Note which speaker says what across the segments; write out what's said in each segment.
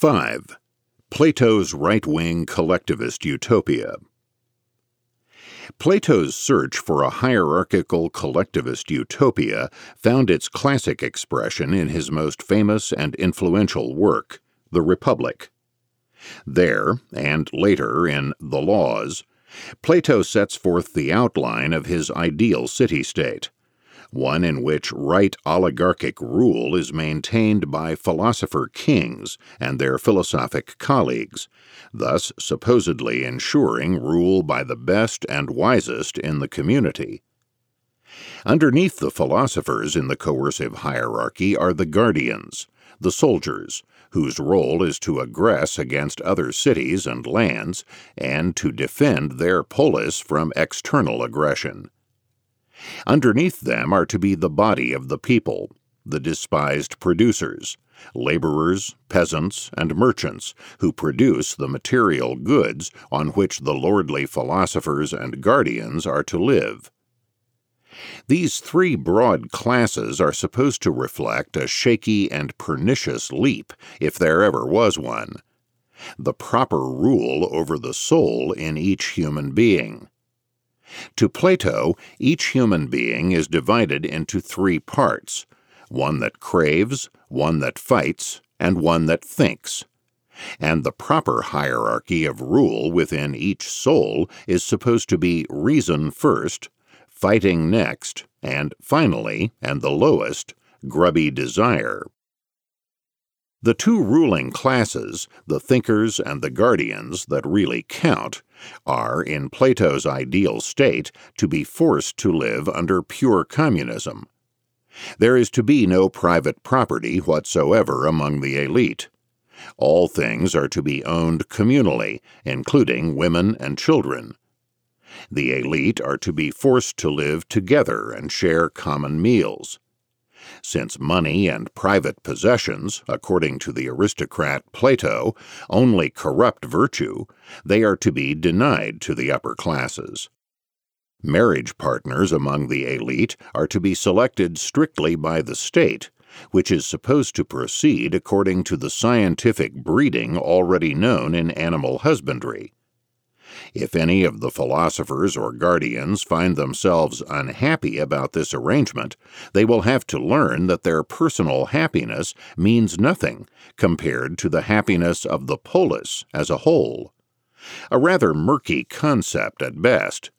Speaker 1: 5. Plato's right wing collectivist utopia. Plato's search for a hierarchical collectivist utopia found its classic expression in his most famous and influential work, The Republic. There, and later in The Laws, Plato sets forth the outline of his ideal city state one in which right oligarchic rule is maintained by philosopher kings and their philosophic colleagues, thus supposedly ensuring rule by the best and wisest in the community. Underneath the philosophers in the coercive hierarchy are the guardians, the soldiers, whose role is to aggress against other cities and lands and to defend their polis from external aggression. Underneath them are to be the body of the people, the despised producers, laborers, peasants, and merchants who produce the material goods on which the lordly philosophers and guardians are to live. These three broad classes are supposed to reflect a shaky and pernicious leap, if there ever was one the proper rule over the soul in each human being. To Plato, each human being is divided into three parts one that craves, one that fights, and one that thinks. And the proper hierarchy of rule within each soul is supposed to be reason first, fighting next, and finally, and the lowest, grubby desire. The two ruling classes, the thinkers and the guardians that really count, are, in Plato's ideal state, to be forced to live under pure communism. There is to be no private property whatsoever among the elite. All things are to be owned communally, including women and children. The elite are to be forced to live together and share common meals. Since money and private possessions, according to the aristocrat Plato, only corrupt virtue, they are to be denied to the upper classes. Marriage partners among the elite are to be selected strictly by the state, which is supposed to proceed according to the scientific breeding already known in animal husbandry. If any of the philosophers or guardians find themselves unhappy about this arrangement, they will have to learn that their personal happiness means nothing compared to the happiness of the polis as a whole. A rather murky concept at best.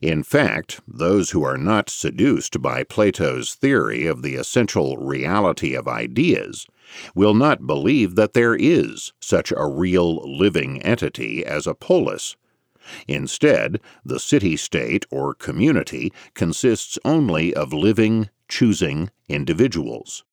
Speaker 1: In fact, those who are not seduced by Plato's theory of the essential reality of ideas will not believe that there is such a real living entity as a polis. Instead, the city state or community consists only of living, choosing individuals.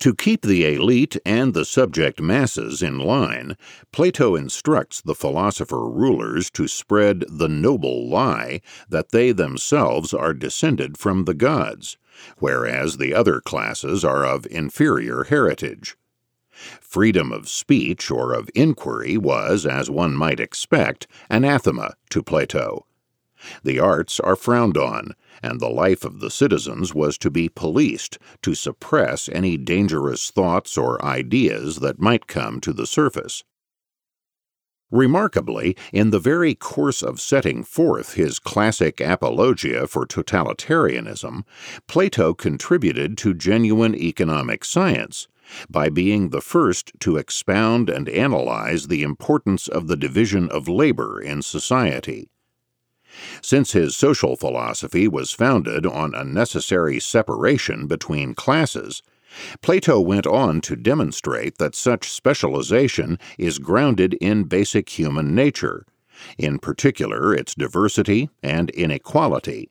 Speaker 1: To keep the elite and the subject masses in line, Plato instructs the philosopher rulers to spread the noble lie that they themselves are descended from the gods, whereas the other classes are of inferior heritage. Freedom of speech or of inquiry was, as one might expect, anathema to Plato. The arts are frowned on, and the life of the citizens was to be policed to suppress any dangerous thoughts or ideas that might come to the surface. Remarkably, in the very course of setting forth his classic apologia for totalitarianism, Plato contributed to genuine economic science by being the first to expound and analyze the importance of the division of labor in society. Since his social philosophy was founded on a necessary separation between classes, Plato went on to demonstrate that such specialization is grounded in basic human nature, in particular its diversity and inequality.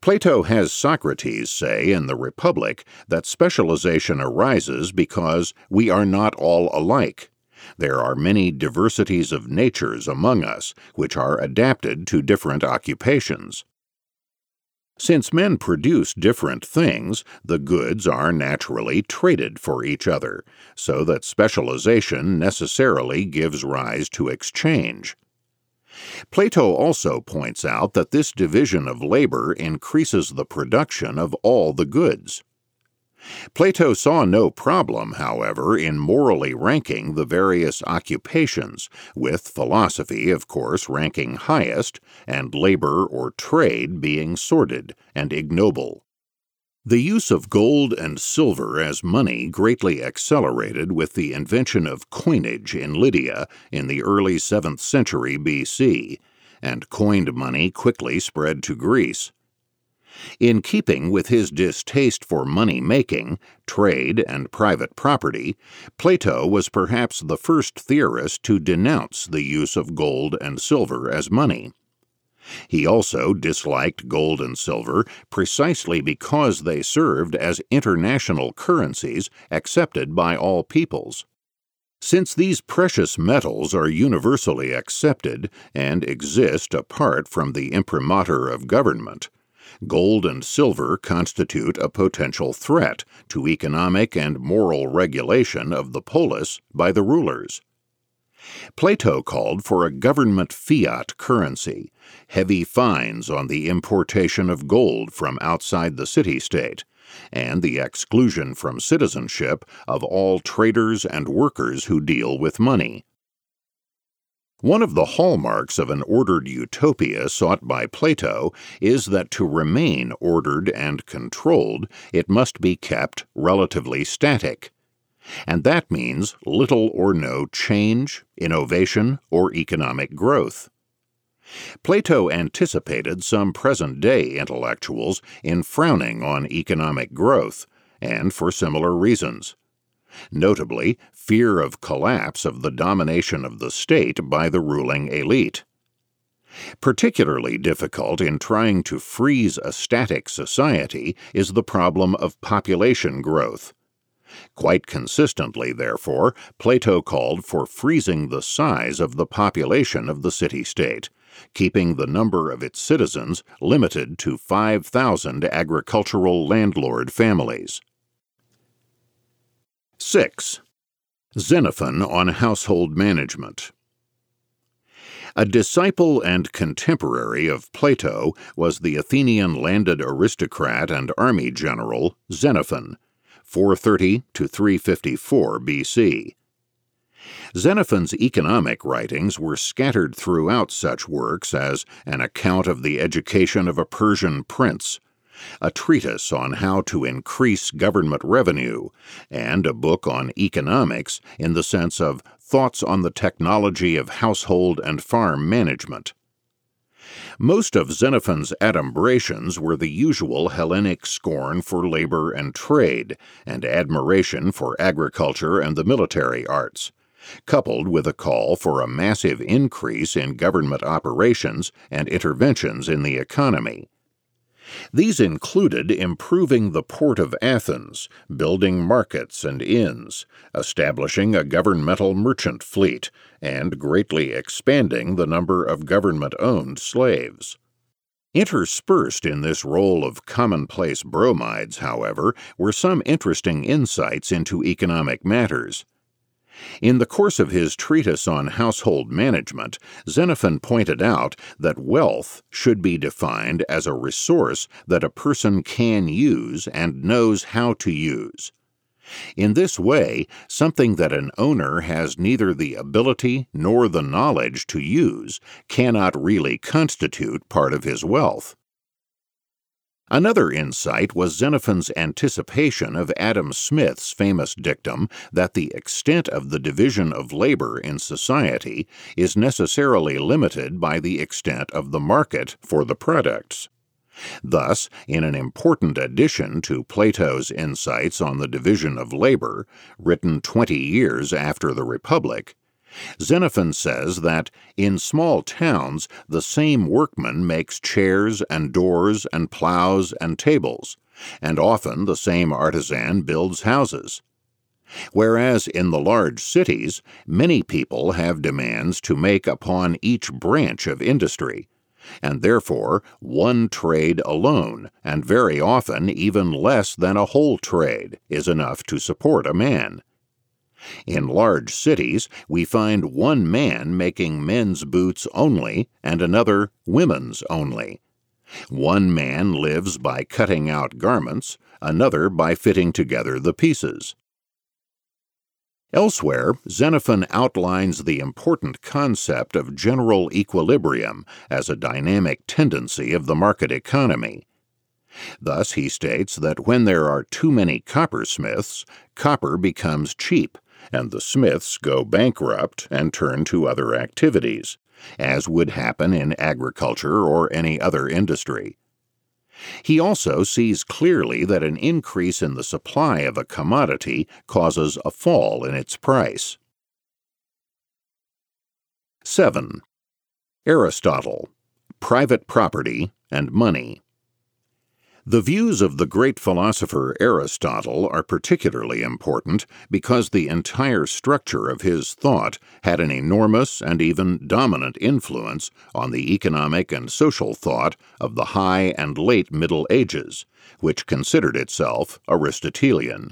Speaker 1: Plato has Socrates say in the Republic that specialization arises because we are not all alike there are many diversities of natures among us, which are adapted to different occupations. Since men produce different things, the goods are naturally traded for each other, so that specialization necessarily gives rise to exchange. Plato also points out that this division of labor increases the production of all the goods. Plato saw no problem, however, in morally ranking the various occupations, with philosophy, of course, ranking highest, and labor or trade being sordid and ignoble. The use of gold and silver as money greatly accelerated with the invention of coinage in Lydia in the early 7th century BC, and coined money quickly spread to Greece. In keeping with his distaste for money making, trade, and private property, Plato was perhaps the first theorist to denounce the use of gold and silver as money. He also disliked gold and silver precisely because they served as international currencies accepted by all peoples. Since these precious metals are universally accepted and exist apart from the imprimatur of government, gold and silver constitute a potential threat to economic and moral regulation of the polis by the rulers. Plato called for a government fiat currency, heavy fines on the importation of gold from outside the city state, and the exclusion from citizenship of all traders and workers who deal with money. One of the hallmarks of an ordered utopia sought by Plato is that to remain ordered and controlled, it must be kept relatively static and that means little or no change, innovation, or economic growth. Plato anticipated some present day intellectuals in frowning on economic growth, and for similar reasons. Notably, fear of collapse of the domination of the state by the ruling elite. Particularly difficult in trying to freeze a static society is the problem of population growth. Quite consistently, therefore, Plato called for freezing the size of the population of the city state, keeping the number of its citizens limited to 5,000 agricultural landlord families. 6. Xenophon on Household Management. A disciple and contemporary of Plato was the Athenian landed aristocrat and army general Xenophon 430 to 354 BC. Xenophon's economic writings were scattered throughout such works as An Account of the Education of a Persian Prince, a treatise on how to increase government revenue, and a book on economics in the sense of Thoughts on the Technology of Household and Farm Management. Most of Xenophon's adumbrations were the usual Hellenic scorn for labor and trade, and admiration for agriculture and the military arts, coupled with a call for a massive increase in government operations and interventions in the economy. These included improving the port of Athens, building markets and inns, establishing a governmental merchant fleet, and greatly expanding the number of government owned slaves. Interspersed in this roll of commonplace bromides, however, were some interesting insights into economic matters. In the course of his treatise on household management, Xenophon pointed out that wealth should be defined as a resource that a person can use and knows how to use. In this way, something that an owner has neither the ability nor the knowledge to use cannot really constitute part of his wealth. Another insight was Xenophon's anticipation of Adam Smith's famous dictum that the extent of the division of labor in society is necessarily limited by the extent of the market for the products. Thus, in an important addition to Plato's insights on the division of labor, written twenty years after the Republic, Xenophon says that in small towns the same workman makes chairs and doors and plows and tables, and often the same artisan builds houses. Whereas in the large cities, many people have demands to make upon each branch of industry, and therefore one trade alone, and very often even less than a whole trade, is enough to support a man. In large cities, we find one man making men's boots only and another women's only. One man lives by cutting out garments, another by fitting together the pieces. Elsewhere, Xenophon outlines the important concept of general equilibrium as a dynamic tendency of the market economy. Thus, he states that when there are too many coppersmiths, copper becomes cheap, and the smiths go bankrupt and turn to other activities, as would happen in agriculture or any other industry. He also sees clearly that an increase in the supply of a commodity causes a fall in its price. 7. Aristotle Private Property and Money. The views of the great philosopher Aristotle are particularly important because the entire structure of his thought had an enormous and even dominant influence on the economic and social thought of the High and Late Middle Ages, which considered itself Aristotelian.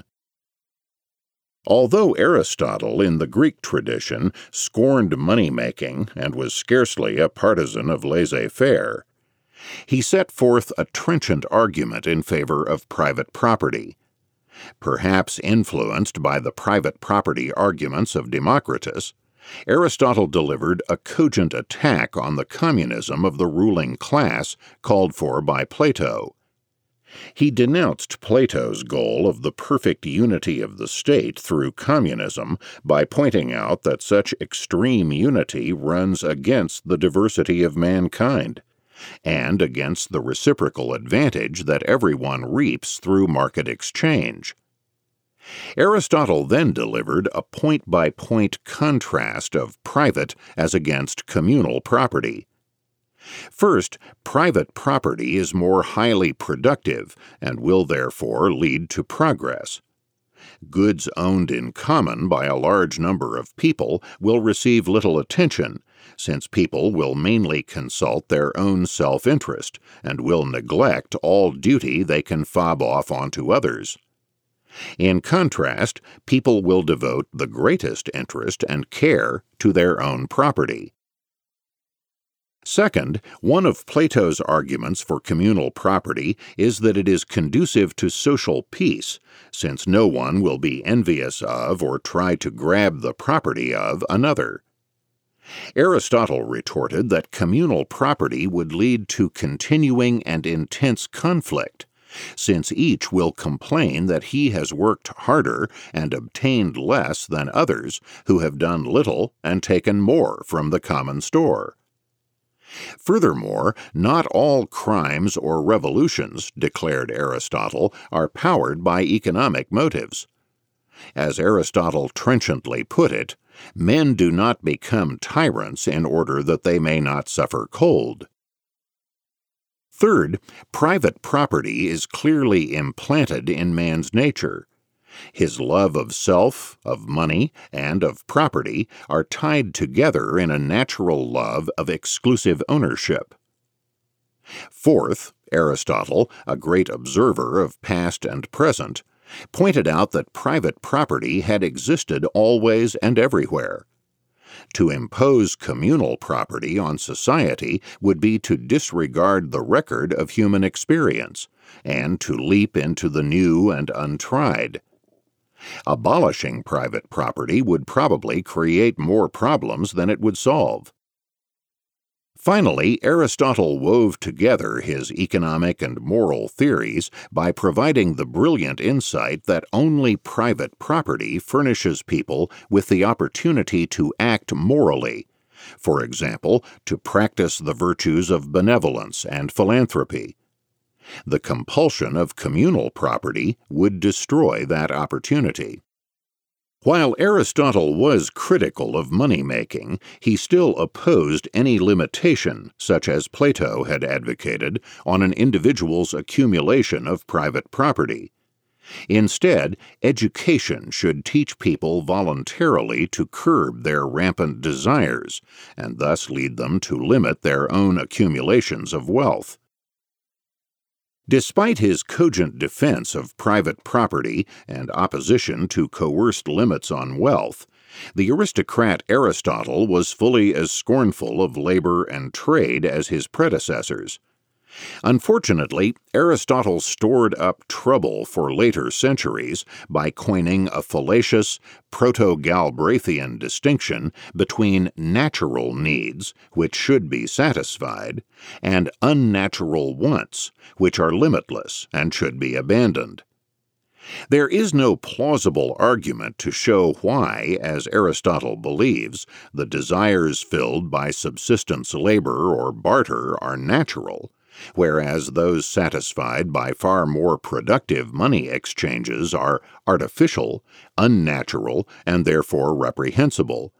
Speaker 1: Although Aristotle, in the Greek tradition, scorned money making and was scarcely a partisan of laissez faire, he set forth a trenchant argument in favor of private property. Perhaps influenced by the private property arguments of Democritus, Aristotle delivered a cogent attack on the communism of the ruling class called for by Plato. He denounced Plato's goal of the perfect unity of the state through communism by pointing out that such extreme unity runs against the diversity of mankind and against the reciprocal advantage that everyone reaps through market exchange. Aristotle then delivered a point by point contrast of private as against communal property. First, private property is more highly productive and will therefore lead to progress. Goods owned in common by a large number of people will receive little attention since people will mainly consult their own self interest and will neglect all duty they can fob off onto others. In contrast, people will devote the greatest interest and care to their own property. Second, one of Plato's arguments for communal property is that it is conducive to social peace, since no one will be envious of or try to grab the property of another. Aristotle retorted that communal property would lead to continuing and intense conflict, since each will complain that he has worked harder and obtained less than others who have done little and taken more from the common store. Furthermore, not all crimes or revolutions, declared Aristotle, are powered by economic motives. As Aristotle trenchantly put it, men do not become tyrants in order that they may not suffer cold. Third, private property is clearly implanted in man's nature. His love of self, of money, and of property are tied together in a natural love of exclusive ownership. Fourth, Aristotle, a great observer of past and present, pointed out that private property had existed always and everywhere. To impose communal property on society would be to disregard the record of human experience and to leap into the new and untried. Abolishing private property would probably create more problems than it would solve. Finally, Aristotle wove together his economic and moral theories by providing the brilliant insight that only private property furnishes people with the opportunity to act morally, for example, to practice the virtues of benevolence and philanthropy. The compulsion of communal property would destroy that opportunity. While Aristotle was critical of money making, he still opposed any limitation, such as Plato had advocated, on an individual's accumulation of private property. Instead, education should teach people voluntarily to curb their rampant desires, and thus lead them to limit their own accumulations of wealth. Despite his cogent defense of private property and opposition to coerced limits on wealth, the aristocrat Aristotle was fully as scornful of labor and trade as his predecessors. Unfortunately, Aristotle stored up trouble for later centuries by coining a fallacious proto Galbraithian distinction between natural needs, which should be satisfied, and unnatural wants, which are limitless and should be abandoned. There is no plausible argument to show why, as Aristotle believes, the desires filled by subsistence labor or barter are natural, whereas those satisfied by far more productive money exchanges are artificial, unnatural, and therefore reprehensible.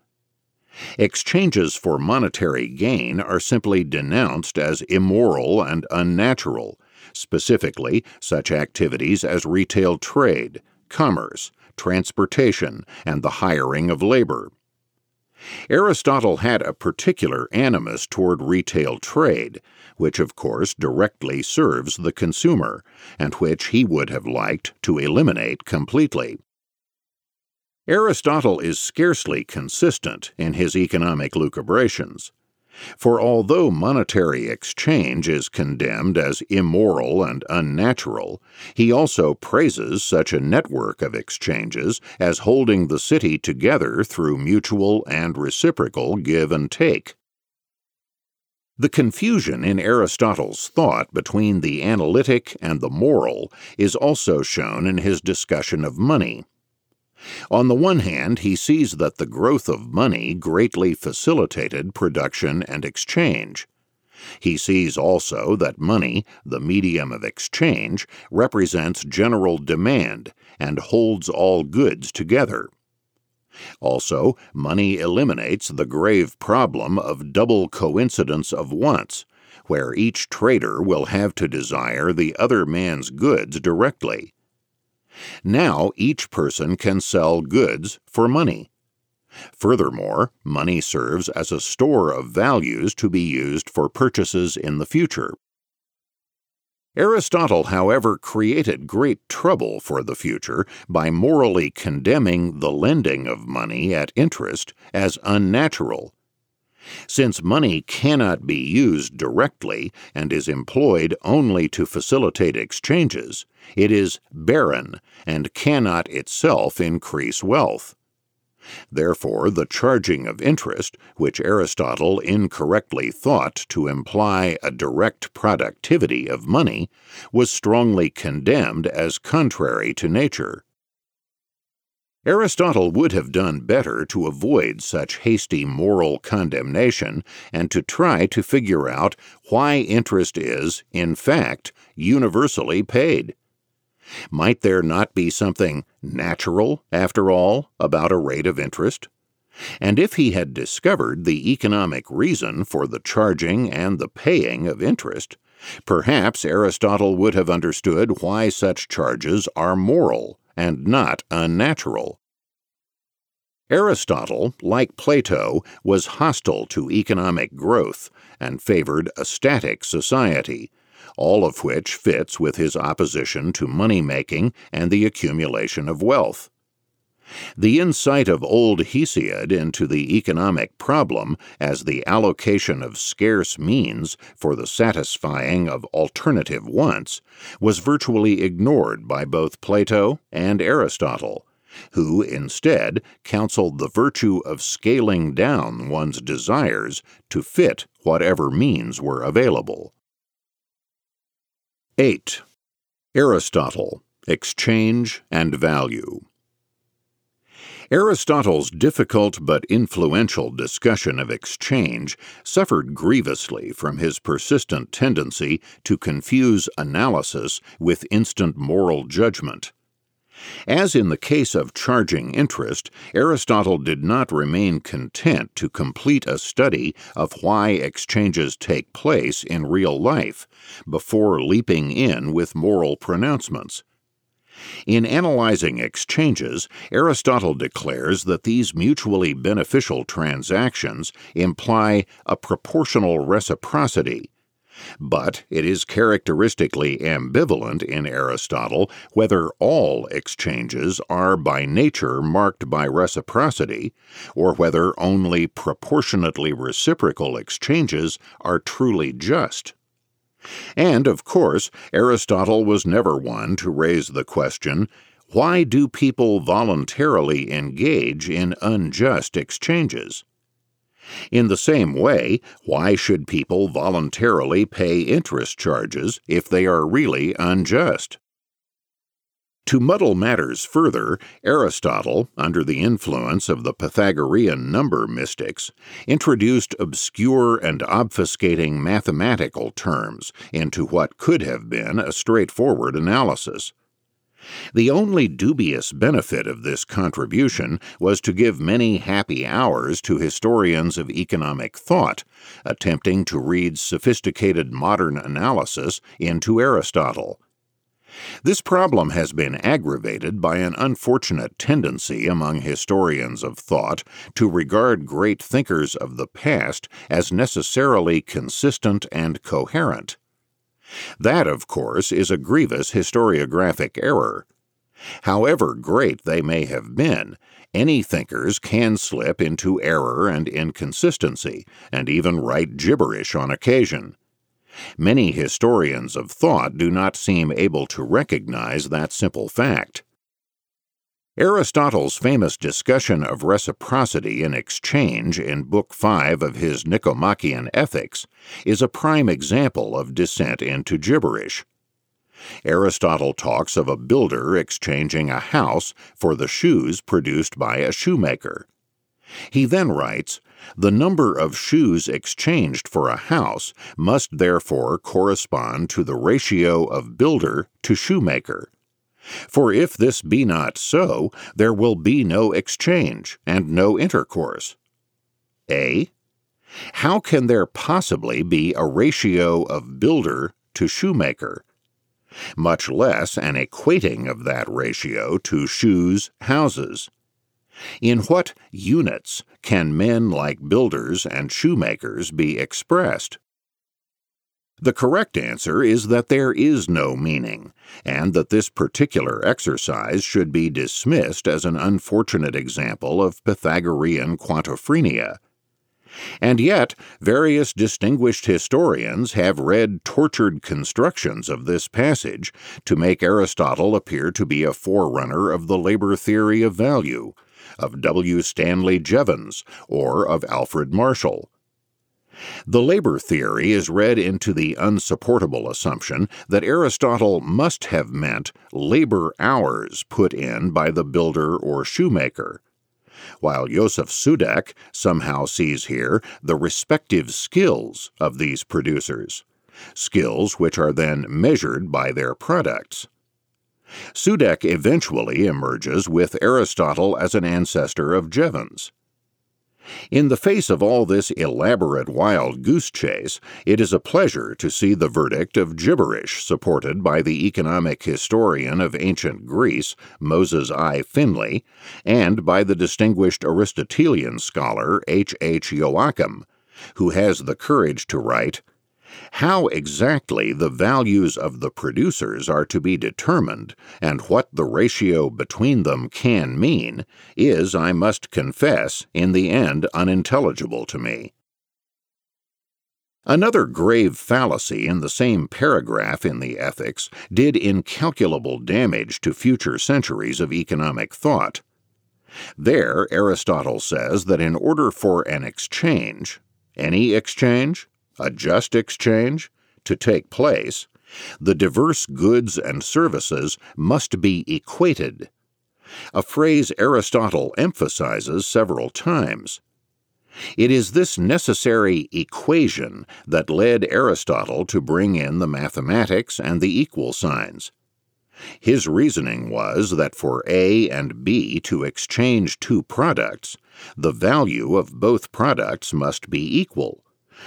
Speaker 1: Exchanges for monetary gain are simply denounced as immoral and unnatural, specifically such activities as retail trade, commerce, transportation, and the hiring of labor. Aristotle had a particular animus toward retail trade, which of course directly serves the consumer, and which he would have liked to eliminate completely. Aristotle is scarcely consistent in his economic lucubrations. For although monetary exchange is condemned as immoral and unnatural, he also praises such a network of exchanges as holding the city together through mutual and reciprocal give and take. The confusion in Aristotle's thought between the analytic and the moral is also shown in his discussion of money. On the one hand, he sees that the growth of money greatly facilitated production and exchange. He sees also that money, the medium of exchange, represents general demand and holds all goods together. Also, money eliminates the grave problem of double coincidence of wants, where each trader will have to desire the other man's goods directly. Now each person can sell goods for money. Furthermore, money serves as a store of values to be used for purchases in the future. Aristotle, however, created great trouble for the future by morally condemning the lending of money at interest as unnatural since money cannot be used directly and is employed only to facilitate exchanges, it is barren and cannot itself increase wealth. Therefore, the charging of interest, which Aristotle incorrectly thought to imply a direct productivity of money, was strongly condemned as contrary to nature. Aristotle would have done better to avoid such hasty moral condemnation and to try to figure out why interest is, in fact, universally paid. Might there not be something natural, after all, about a rate of interest? And if he had discovered the economic reason for the charging and the paying of interest, perhaps Aristotle would have understood why such charges are moral and not unnatural. Aristotle, like Plato, was hostile to economic growth and favored a static society, all of which fits with his opposition to money making and the accumulation of wealth. The insight of old Hesiod into the economic problem as the allocation of scarce means for the satisfying of alternative wants was virtually ignored by both Plato and Aristotle, who instead counseled the virtue of scaling down one's desires to fit whatever means were available. 8. Aristotle Exchange and Value Aristotle's difficult but influential discussion of exchange suffered grievously from his persistent tendency to confuse analysis with instant moral judgment. As in the case of charging interest, Aristotle did not remain content to complete a study of why exchanges take place in real life before leaping in with moral pronouncements. In analyzing exchanges, Aristotle declares that these mutually beneficial transactions imply a proportional reciprocity. But it is characteristically ambivalent in Aristotle whether all exchanges are by nature marked by reciprocity, or whether only proportionately reciprocal exchanges are truly just. And, of course, Aristotle was never one to raise the question why do people voluntarily engage in unjust exchanges? In the same way, why should people voluntarily pay interest charges if they are really unjust? To muddle matters further, Aristotle, under the influence of the Pythagorean number mystics, introduced obscure and obfuscating mathematical terms into what could have been a straightforward analysis. The only dubious benefit of this contribution was to give many happy hours to historians of economic thought, attempting to read sophisticated modern analysis into Aristotle. This problem has been aggravated by an unfortunate tendency among historians of thought to regard great thinkers of the past as necessarily consistent and coherent. That, of course, is a grievous historiographic error. However great they may have been, any thinkers can slip into error and inconsistency, and even write gibberish on occasion. Many historians of thought do not seem able to recognize that simple fact. Aristotle's famous discussion of reciprocity in exchange in Book 5 of his Nicomachean Ethics is a prime example of descent into gibberish. Aristotle talks of a builder exchanging a house for the shoes produced by a shoemaker. He then writes, The number of shoes exchanged for a house must therefore correspond to the ratio of builder to shoemaker. For if this be not so, there will be no exchange and no intercourse. A. How can there possibly be a ratio of builder to shoemaker? Much less an equating of that ratio to shoes, houses. In what units can men like builders and shoemakers be expressed? The correct answer is that there is no meaning, and that this particular exercise should be dismissed as an unfortunate example of Pythagorean quantophrenia. And yet, various distinguished historians have read tortured constructions of this passage to make Aristotle appear to be a forerunner of the labor theory of value of W. Stanley Jevons, or of Alfred Marshall. The labor theory is read into the unsupportable assumption that Aristotle must have meant labor hours put in by the builder or shoemaker, while Joseph Soudek somehow sees here the respective skills of these producers, skills which are then measured by their products. Soudek eventually emerges with Aristotle as an ancestor of Jevons. In the face of all this elaborate wild goose chase, it is a pleasure to see the verdict of gibberish supported by the economic historian of ancient Greece, Moses I. Finley, and by the distinguished Aristotelian scholar H. H. Joachim, who has the courage to write how exactly the values of the producers are to be determined, and what the ratio between them can mean, is, I must confess, in the end unintelligible to me. Another grave fallacy in the same paragraph in the Ethics did incalculable damage to future centuries of economic thought. There, Aristotle says that in order for an exchange, any exchange, a just exchange, to take place, the diverse goods and services must be equated, a phrase Aristotle emphasizes several times. It is this necessary equation that led Aristotle to bring in the mathematics and the equal signs. His reasoning was that for A and B to exchange two products, the value of both products must be equal,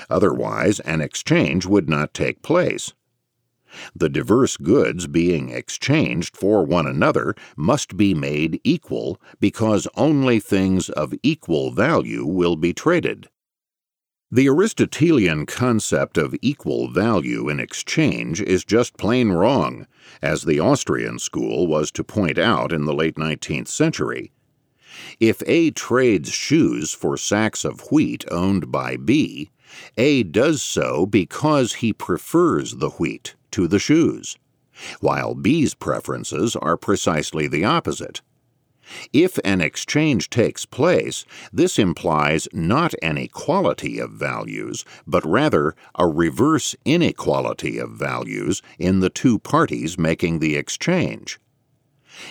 Speaker 1: Otherwise, an exchange would not take place. The diverse goods being exchanged for one another must be made equal because only things of equal value will be traded. The Aristotelian concept of equal value in exchange is just plain wrong, as the Austrian school was to point out in the late 19th century. If A trades shoes for sacks of wheat owned by B, A does so because he prefers the wheat to the shoes, while B's preferences are precisely the opposite. If an exchange takes place, this implies not an equality of values, but rather a reverse inequality of values in the two parties making the exchange.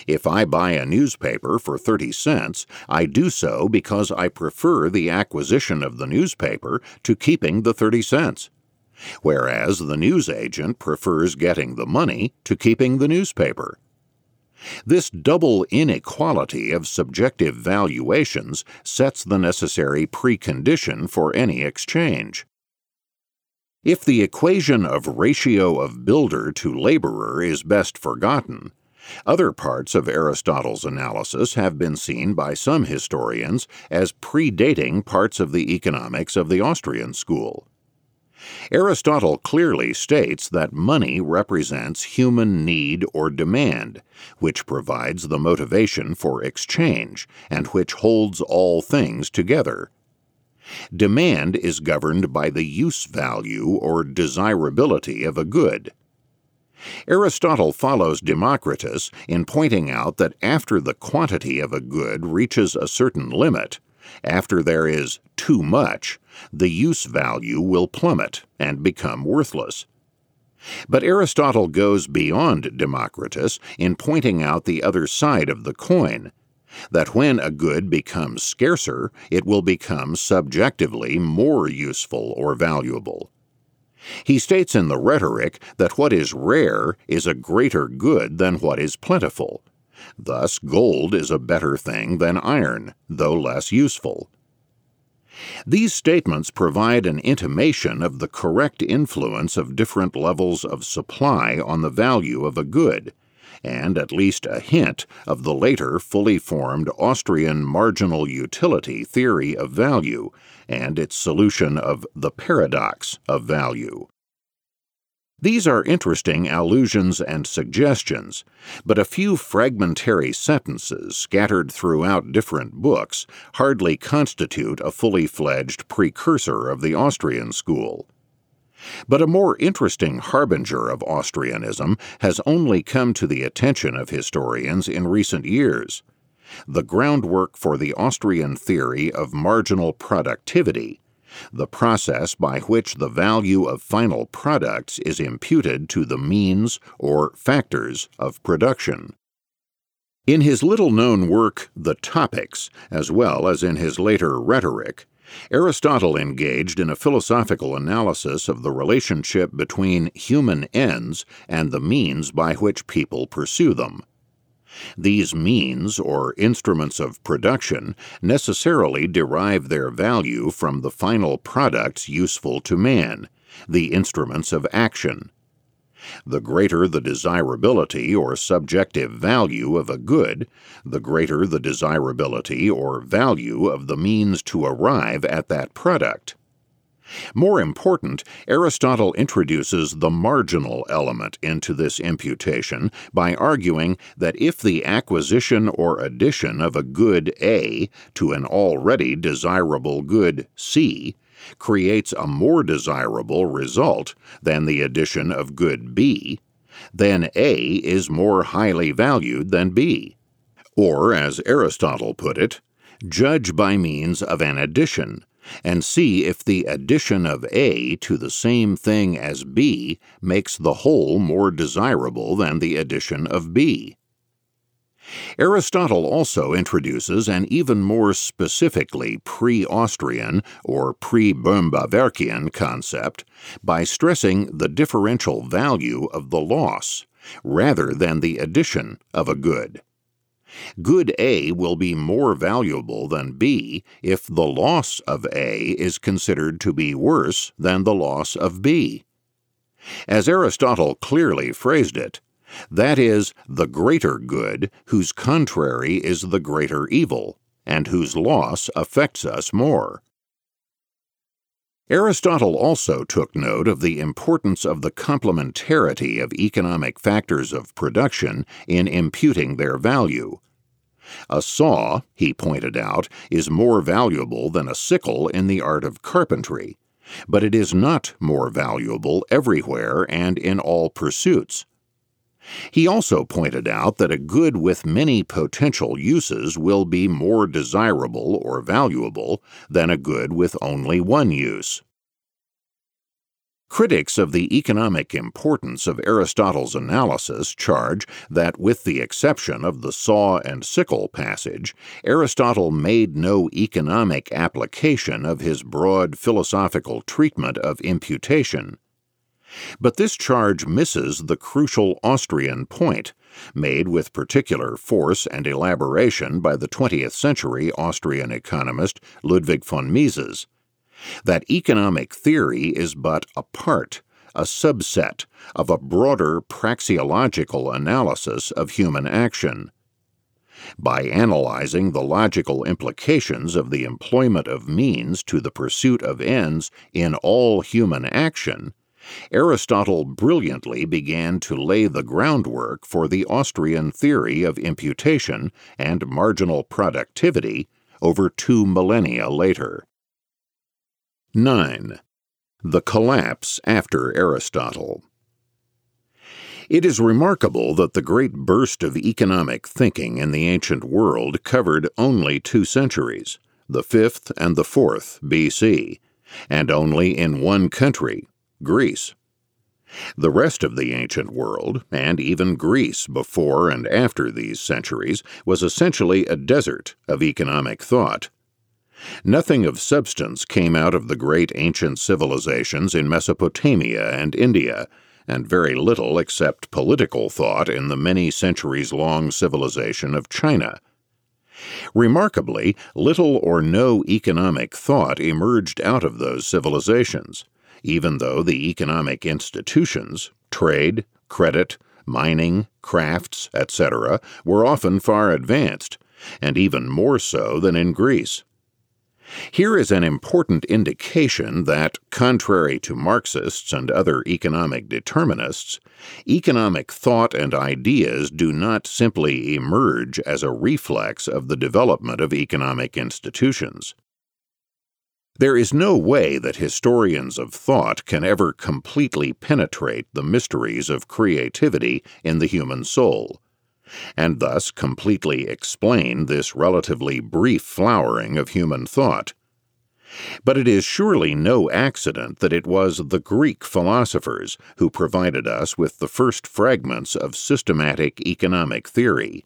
Speaker 1: If I buy a newspaper for 30 cents, I do so because I prefer the acquisition of the newspaper to keeping the 30 cents, whereas the newsagent prefers getting the money to keeping the newspaper. This double inequality of subjective valuations sets the necessary precondition for any exchange. If the equation of ratio of builder to laborer is best forgotten, other parts of Aristotle's analysis have been seen by some historians as predating parts of the economics of the Austrian school. Aristotle clearly states that money represents human need or demand, which provides the motivation for exchange and which holds all things together. Demand is governed by the use value or desirability of a good. Aristotle follows Democritus in pointing out that after the quantity of a good reaches a certain limit, after there is too much, the use value will plummet and become worthless. But Aristotle goes beyond Democritus in pointing out the other side of the coin that when a good becomes scarcer, it will become subjectively more useful or valuable. He states in the Rhetoric that what is rare is a greater good than what is plentiful. Thus, gold is a better thing than iron, though less useful. These statements provide an intimation of the correct influence of different levels of supply on the value of a good, and at least a hint of the later fully formed Austrian marginal utility theory of value and its solution of the paradox of value. These are interesting allusions and suggestions, but a few fragmentary sentences scattered throughout different books hardly constitute a fully fledged precursor of the Austrian school. But a more interesting harbinger of Austrianism has only come to the attention of historians in recent years. The groundwork for the Austrian theory of marginal productivity the process by which the value of final products is imputed to the means or factors of production. In his little known work, The Topics, as well as in his later Rhetoric, Aristotle engaged in a philosophical analysis of the relationship between human ends and the means by which people pursue them. These means, or instruments of production, necessarily derive their value from the final products useful to man, the instruments of action. The greater the desirability or subjective value of a good, the greater the desirability or value of the means to arrive at that product. More important, Aristotle introduces the marginal element into this imputation by arguing that if the acquisition or addition of a good A to an already desirable good C creates a more desirable result than the addition of good B, then A is more highly valued than B. Or, as Aristotle put it, judge by means of an addition and see if the addition of A to the same thing as B makes the whole more desirable than the addition of B. Aristotle also introduces an even more specifically pre Austrian or pre Böhm-Bawerkian concept by stressing the differential value of the loss rather than the addition of a good. Good A will be more valuable than B if the loss of A is considered to be worse than the loss of B. As Aristotle clearly phrased it, that is, the greater good whose contrary is the greater evil, and whose loss affects us more. Aristotle also took note of the importance of the complementarity of economic factors of production in imputing their value. A saw, he pointed out, is more valuable than a sickle in the art of carpentry, but it is not more valuable everywhere and in all pursuits. He also pointed out that a good with many potential uses will be more desirable or valuable than a good with only one use. Critics of the economic importance of Aristotle's analysis charge that, with the exception of the saw and sickle passage, Aristotle made no economic application of his broad philosophical treatment of imputation. But this charge misses the crucial Austrian point, made with particular force and elaboration by the 20th century Austrian economist Ludwig von Mises that economic theory is but a part, a subset, of a broader praxeological analysis of human action. By analyzing the logical implications of the employment of means to the pursuit of ends in all human action, Aristotle brilliantly began to lay the groundwork for the Austrian theory of imputation and marginal productivity over two millennia later. 9. The Collapse After Aristotle. It is remarkable that the great burst of economic thinking in the ancient world covered only two centuries, the 5th and the 4th BC, and only in one country, Greece. The rest of the ancient world, and even Greece before and after these centuries, was essentially a desert of economic thought. Nothing of substance came out of the great ancient civilizations in Mesopotamia and India, and very little except political thought in the many centuries long civilization of China. Remarkably, little or no economic thought emerged out of those civilizations, even though the economic institutions, trade, credit, mining, crafts, etc., were often far advanced, and even more so than in Greece. Here is an important indication that, contrary to Marxists and other economic determinists, economic thought and ideas do not simply emerge as a reflex of the development of economic institutions. There is no way that historians of thought can ever completely penetrate the mysteries of creativity in the human soul and thus completely explain this relatively brief flowering of human thought. But it is surely no accident that it was the Greek philosophers who provided us with the first fragments of systematic economic theory.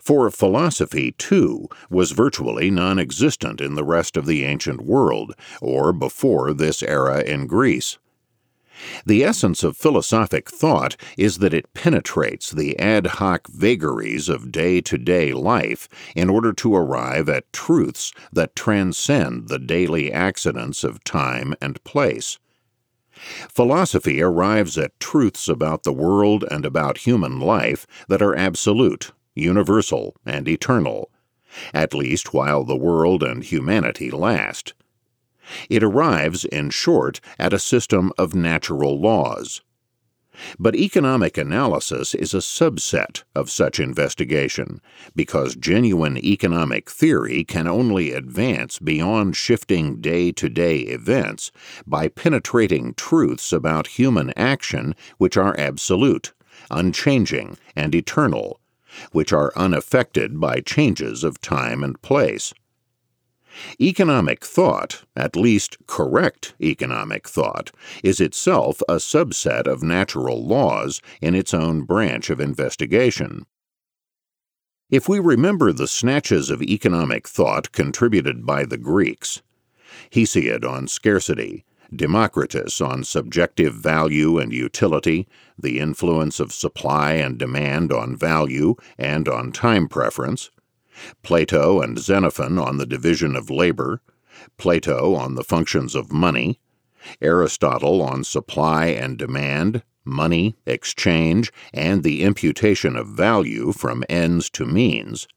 Speaker 1: For philosophy, too, was virtually non existent in the rest of the ancient world, or before this era in Greece. The essence of philosophic thought is that it penetrates the ad hoc vagaries of day to day life in order to arrive at truths that transcend the daily accidents of time and place. Philosophy arrives at truths about the world and about human life that are absolute, universal, and eternal, at least while the world and humanity last. It arrives, in short, at a system of natural laws. But economic analysis is a subset of such investigation, because genuine economic theory can only advance beyond shifting day to day events by penetrating truths about human action which are absolute, unchanging, and eternal, which are unaffected by changes of time and place. Economic thought, at least correct economic thought, is itself a subset of natural laws in its own branch of investigation. If we remember the snatches of economic thought contributed by the Greeks, Hesiod on scarcity, Democritus on subjective value and utility, the influence of supply and demand on value and on time preference, Plato and Xenophon on the division of labor, Plato on the functions of money, Aristotle on supply and demand, money, exchange, and the imputation of value from ends to means,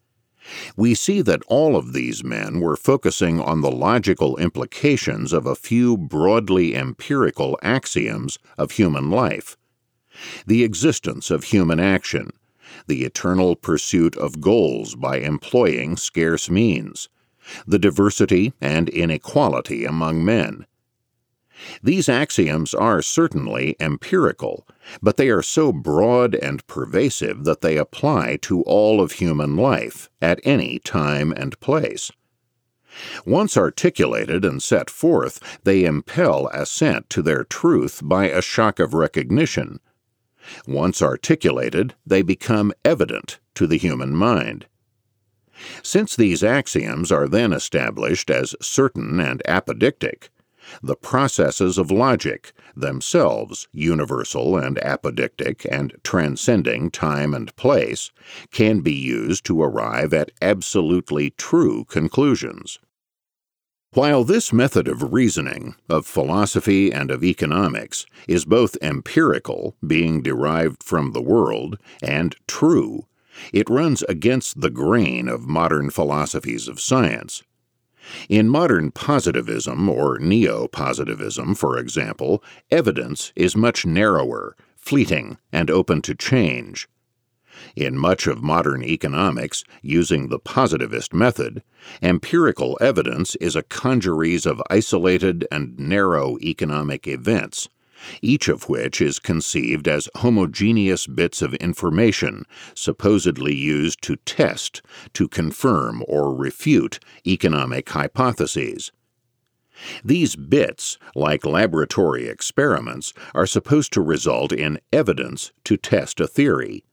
Speaker 1: we see that all of these men were focusing on the logical implications of a few broadly empirical axioms of human life. The existence of human action, the eternal pursuit of goals by employing scarce means, the diversity and inequality among men. These axioms are certainly empirical, but they are so broad and pervasive that they apply to all of human life at any time and place. Once articulated and set forth, they impel assent to their truth by a shock of recognition. Once articulated, they become evident to the human mind. Since these axioms are then established as certain and apodictic, the processes of logic, themselves universal and apodictic and transcending time and place, can be used to arrive at absolutely true conclusions. While this method of reasoning, of philosophy and of economics, is both empirical, being derived from the world, and true, it runs against the grain of modern philosophies of science. In modern positivism or neo positivism, for example, evidence is much narrower, fleeting, and open to change. In much of modern economics, using the positivist method, empirical evidence is a congeries of isolated and narrow economic events each of which is conceived as homogeneous bits of information supposedly used to test, to confirm, or refute economic hypotheses. These bits, like laboratory experiments, are supposed to result in evidence to test a theory.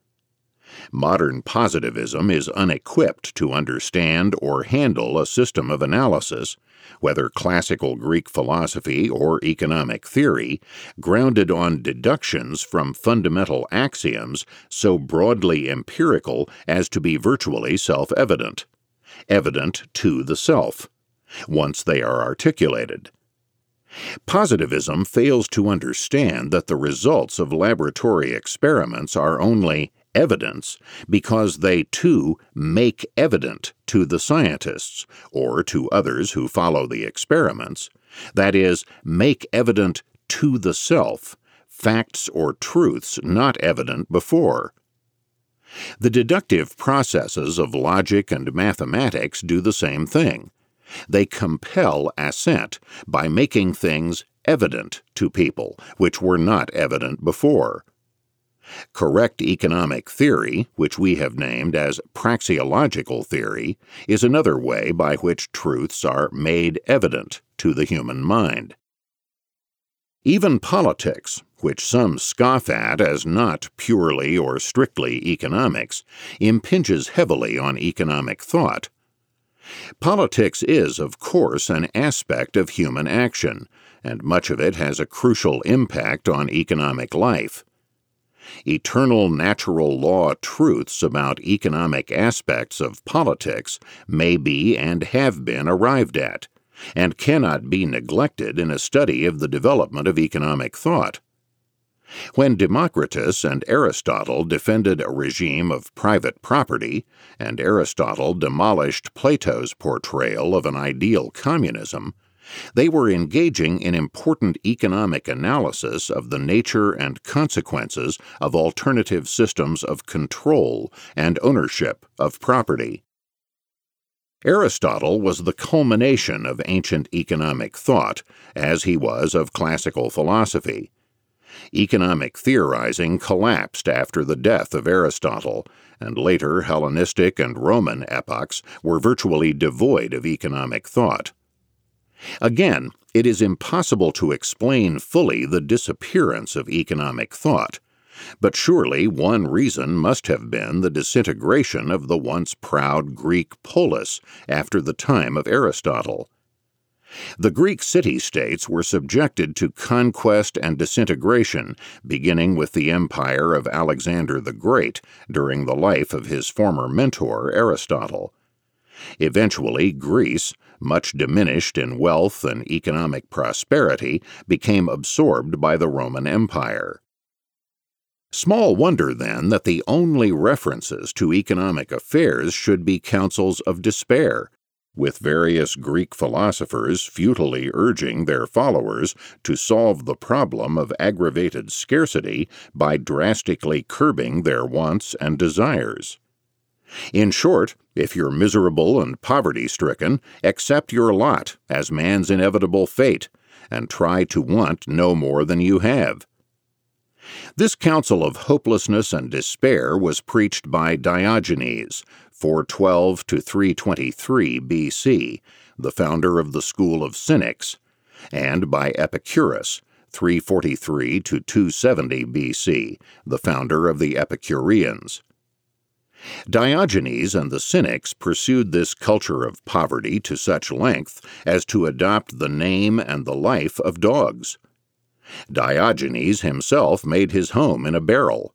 Speaker 1: Modern positivism is unequipped to understand or handle a system of analysis, whether classical Greek philosophy or economic theory, grounded on deductions from fundamental axioms so broadly empirical as to be virtually self evident, evident to the self, once they are articulated. Positivism fails to understand that the results of laboratory experiments are only evidence because they too make evident to the scientists, or to others who follow the experiments, that is, make evident to the self facts or truths not evident before. The deductive processes of logic and mathematics do the same thing. They compel assent by making things evident to people which were not evident before. Correct economic theory, which we have named as praxeological theory, is another way by which truths are made evident to the human mind. Even politics, which some scoff at as not purely or strictly economics, impinges heavily on economic thought. Politics is, of course, an aspect of human action, and much of it has a crucial impact on economic life eternal natural law truths about economic aspects of politics may be and have been arrived at, and cannot be neglected in a study of the development of economic thought. When Democritus and Aristotle defended a regime of private property, and Aristotle demolished Plato's portrayal of an ideal communism, they were engaging in important economic analysis of the nature and consequences of alternative systems of control and ownership of property. Aristotle was the culmination of ancient economic thought, as he was of classical philosophy. Economic theorizing collapsed after the death of Aristotle, and later Hellenistic and Roman epochs were virtually devoid of economic thought. Again, it is impossible to explain fully the disappearance of economic thought, but surely one reason must have been the disintegration of the once proud Greek polis after the time of Aristotle. The Greek city states were subjected to conquest and disintegration, beginning with the empire of Alexander the Great during the life of his former mentor, Aristotle. Eventually, Greece, much diminished in wealth and economic prosperity, became absorbed by the Roman Empire. Small wonder, then, that the only references to economic affairs should be counsels of despair, with various Greek philosophers futilely urging their followers to solve the problem of aggravated scarcity by drastically curbing their wants and desires. In short, if you're miserable and poverty stricken, accept your lot as man's inevitable fate, and try to want no more than you have. This counsel of hopelessness and despair was preached by Diogenes, 412 to 323 BC, the founder of the school of Cynics, and by Epicurus, 343 to 270 BC, the founder of the Epicureans. Diogenes and the Cynics pursued this culture of poverty to such length as to adopt the name and the life of dogs. Diogenes himself made his home in a barrel.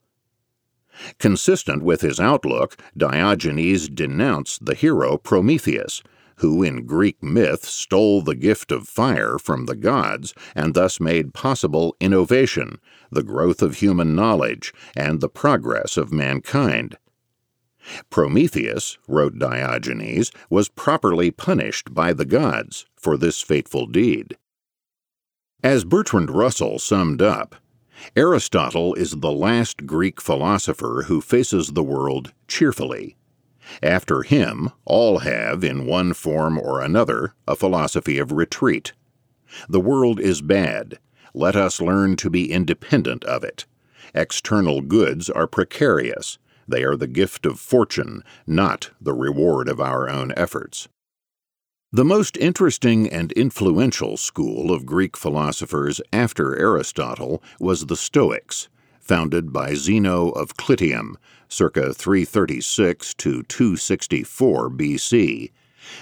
Speaker 1: Consistent with his outlook, Diogenes denounced the hero Prometheus, who in Greek myth stole the gift of fire from the gods and thus made possible innovation, the growth of human knowledge, and the progress of mankind. Prometheus, wrote Diogenes, was properly punished by the gods for this fateful deed. As Bertrand Russell summed up, Aristotle is the last Greek philosopher who faces the world cheerfully. After him, all have, in one form or another, a philosophy of retreat. The world is bad. Let us learn to be independent of it. External goods are precarious. They are the gift of fortune, not the reward of our own efforts. The most interesting and influential school of Greek philosophers after Aristotle was the Stoics, founded by Zeno of Citium, circa 336 to 264 BC,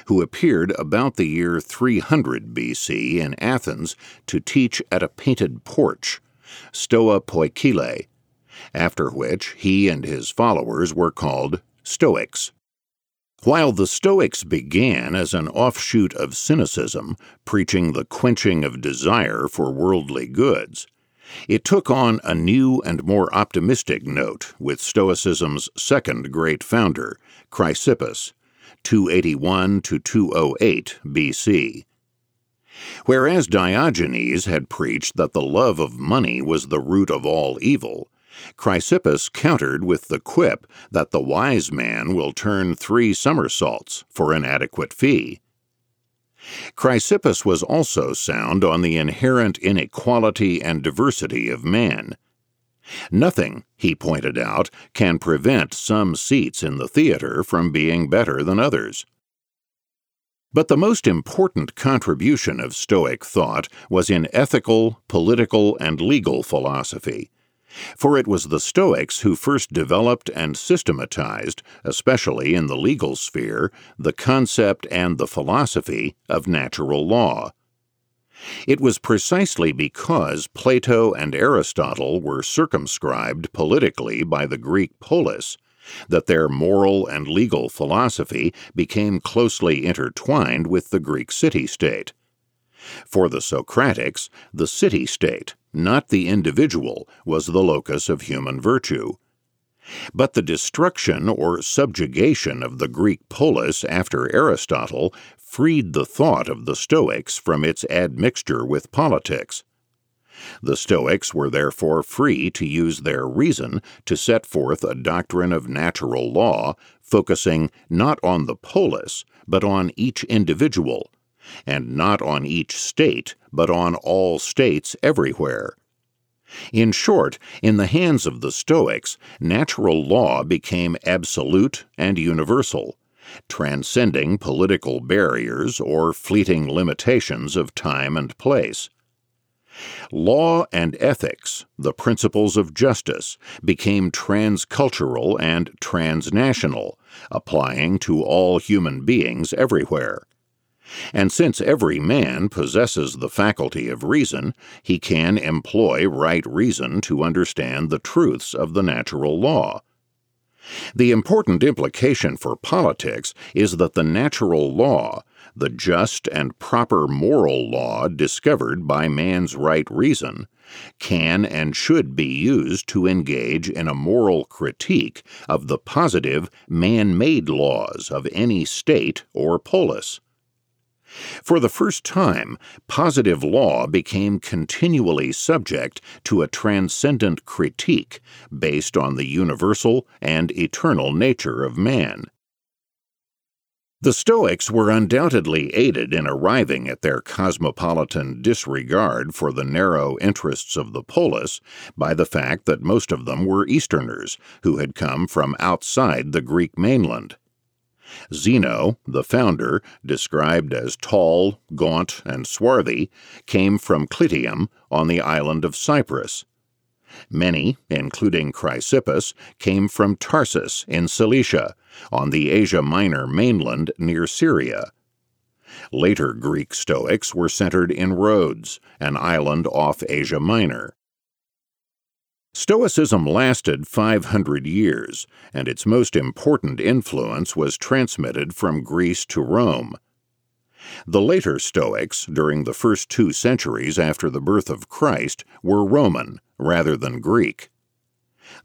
Speaker 1: who appeared about the year 300 BC in Athens to teach at a painted porch, Stoa Poikile, after which he and his followers were called Stoics. While the Stoics began as an offshoot of Cynicism, preaching the quenching of desire for worldly goods, it took on a new and more optimistic note with Stoicism's second great founder, Chrysippus, 281 to 208 BC. Whereas Diogenes had preached that the love of money was the root of all evil, Chrysippus countered with the quip that the wise man will turn three somersaults for an adequate fee. Chrysippus was also sound on the inherent inequality and diversity of man. Nothing, he pointed out, can prevent some seats in the theater from being better than others. But the most important contribution of Stoic thought was in ethical, political, and legal philosophy for it was the Stoics who first developed and systematized, especially in the legal sphere, the concept and the philosophy of natural law. It was precisely because Plato and Aristotle were circumscribed politically by the Greek polis that their moral and legal philosophy became closely intertwined with the Greek city state. For the Socratics, the city state, not the individual, was the locus of human virtue. But the destruction or subjugation of the Greek polis after Aristotle freed the thought of the Stoics from its admixture with politics. The Stoics were therefore free to use their reason to set forth a doctrine of natural law focusing not on the polis, but on each individual, and not on each state, but on all states everywhere. In short, in the hands of the Stoics, natural law became absolute and universal, transcending political barriers or fleeting limitations of time and place. Law and ethics, the principles of justice, became transcultural and transnational, applying to all human beings everywhere. And since every man possesses the faculty of reason, he can employ right reason to understand the truths of the natural law. The important implication for politics is that the natural law, the just and proper moral law discovered by man's right reason, can and should be used to engage in a moral critique of the positive man made laws of any state or polis. For the first time, positive law became continually subject to a transcendent critique based on the universal and eternal nature of man. The Stoics were undoubtedly aided in arriving at their cosmopolitan disregard for the narrow interests of the polis by the fact that most of them were Easterners who had come from outside the Greek mainland. Zeno, the founder, described as tall, gaunt, and swarthy, came from Citium on the island of Cyprus. Many, including Chrysippus, came from Tarsus in Cilicia, on the Asia Minor mainland near Syria. Later Greek Stoics were centered in Rhodes, an island off Asia Minor. Stoicism lasted 500 years, and its most important influence was transmitted from Greece to Rome. The later Stoics, during the first two centuries after the birth of Christ, were Roman rather than Greek.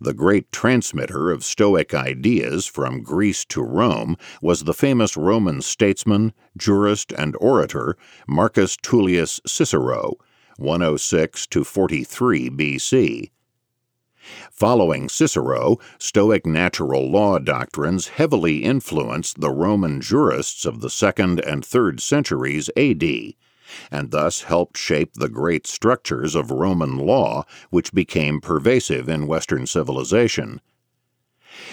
Speaker 1: The great transmitter of Stoic ideas from Greece to Rome was the famous Roman statesman, jurist, and orator Marcus Tullius Cicero, 106 to 43 BC. Following Cicero, Stoic natural law doctrines heavily influenced the Roman jurists of the 2nd and 3rd centuries AD, and thus helped shape the great structures of Roman law which became pervasive in Western civilization.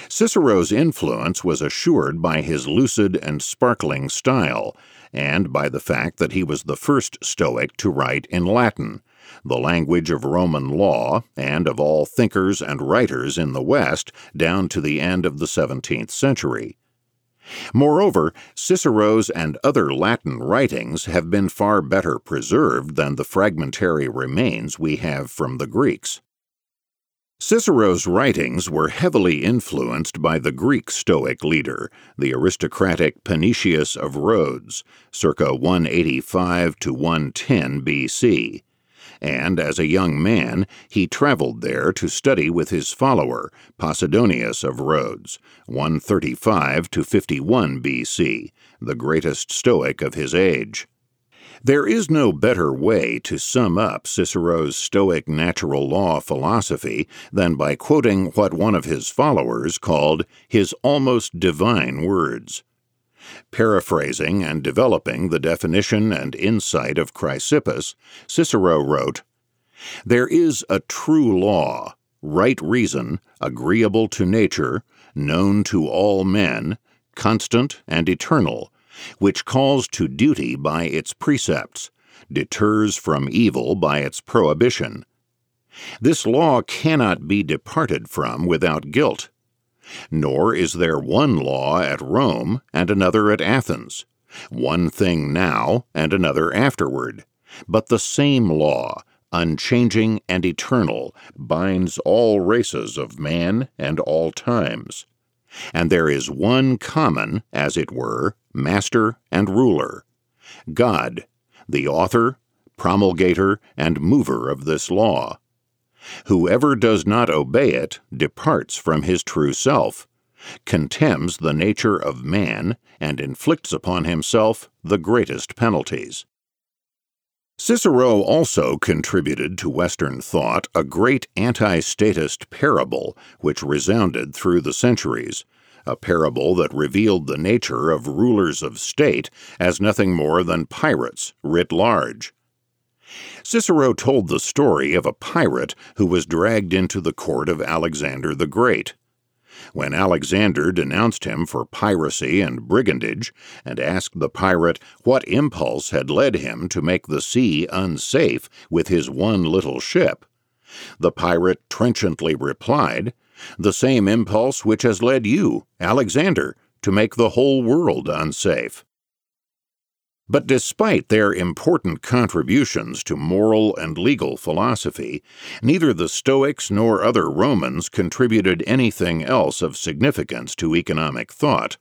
Speaker 1: Cicero's influence was assured by his lucid and sparkling style, and by the fact that he was the first Stoic to write in Latin the language of Roman law, and of all thinkers and writers in the West down to the end of the 17th century. Moreover, Cicero's and other Latin writings have been far better preserved than the fragmentary remains we have from the Greeks. Cicero's writings were heavily influenced by the Greek Stoic leader, the aristocratic Panaetius of Rhodes, circa 185 to 110 BC and as a young man he traveled there to study with his follower, Posidonius of Rhodes, 135 to 51 BC, the greatest Stoic of his age. There is no better way to sum up Cicero's Stoic natural law philosophy than by quoting what one of his followers called his almost divine words. Paraphrasing and developing the definition and insight of Chrysippus, Cicero wrote There is a true law, right reason, agreeable to nature, known to all men, constant and eternal, which calls to duty by its precepts, deters from evil by its prohibition. This law cannot be departed from without guilt nor is there one law at Rome and another at Athens, one thing now and another afterward, but the same law, unchanging and eternal, binds all races of man and all times. And there is one common, as it were, master and ruler God, the author, promulgator, and mover of this law Whoever does not obey it departs from his true self, contemns the nature of man, and inflicts upon himself the greatest penalties. Cicero also contributed to Western thought a great anti statist parable which resounded through the centuries, a parable that revealed the nature of rulers of state as nothing more than pirates writ large. Cicero told the story of a pirate who was dragged into the court of Alexander the Great. When Alexander denounced him for piracy and brigandage, and asked the pirate what impulse had led him to make the sea unsafe with his one little ship, the pirate trenchantly replied, The same impulse which has led you, Alexander, to make the whole world unsafe. But despite their important contributions to moral and legal philosophy, neither the Stoics nor other Romans contributed anything else of significance to economic thought.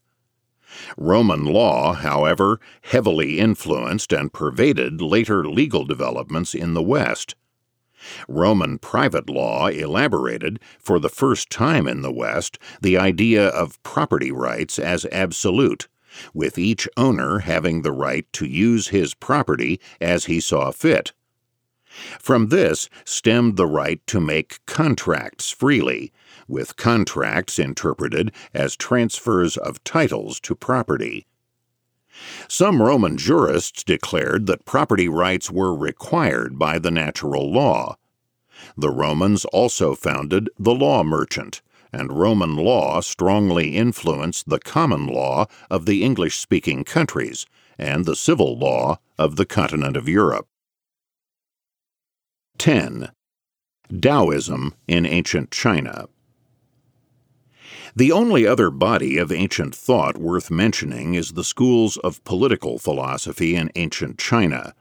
Speaker 1: Roman law, however, heavily influenced and pervaded later legal developments in the West. Roman private law elaborated, for the first time in the West, the idea of property rights as absolute, with each owner having the right to use his property as he saw fit. From this stemmed the right to make contracts freely, with contracts interpreted as transfers of titles to property. Some Roman jurists declared that property rights were required by the natural law. The Romans also founded the law merchant, and Roman law strongly influenced the common law of the English speaking countries and the civil law of the continent of Europe. 10. Taoism in ancient China. The only other body of ancient thought worth mentioning is the schools of political philosophy in ancient China.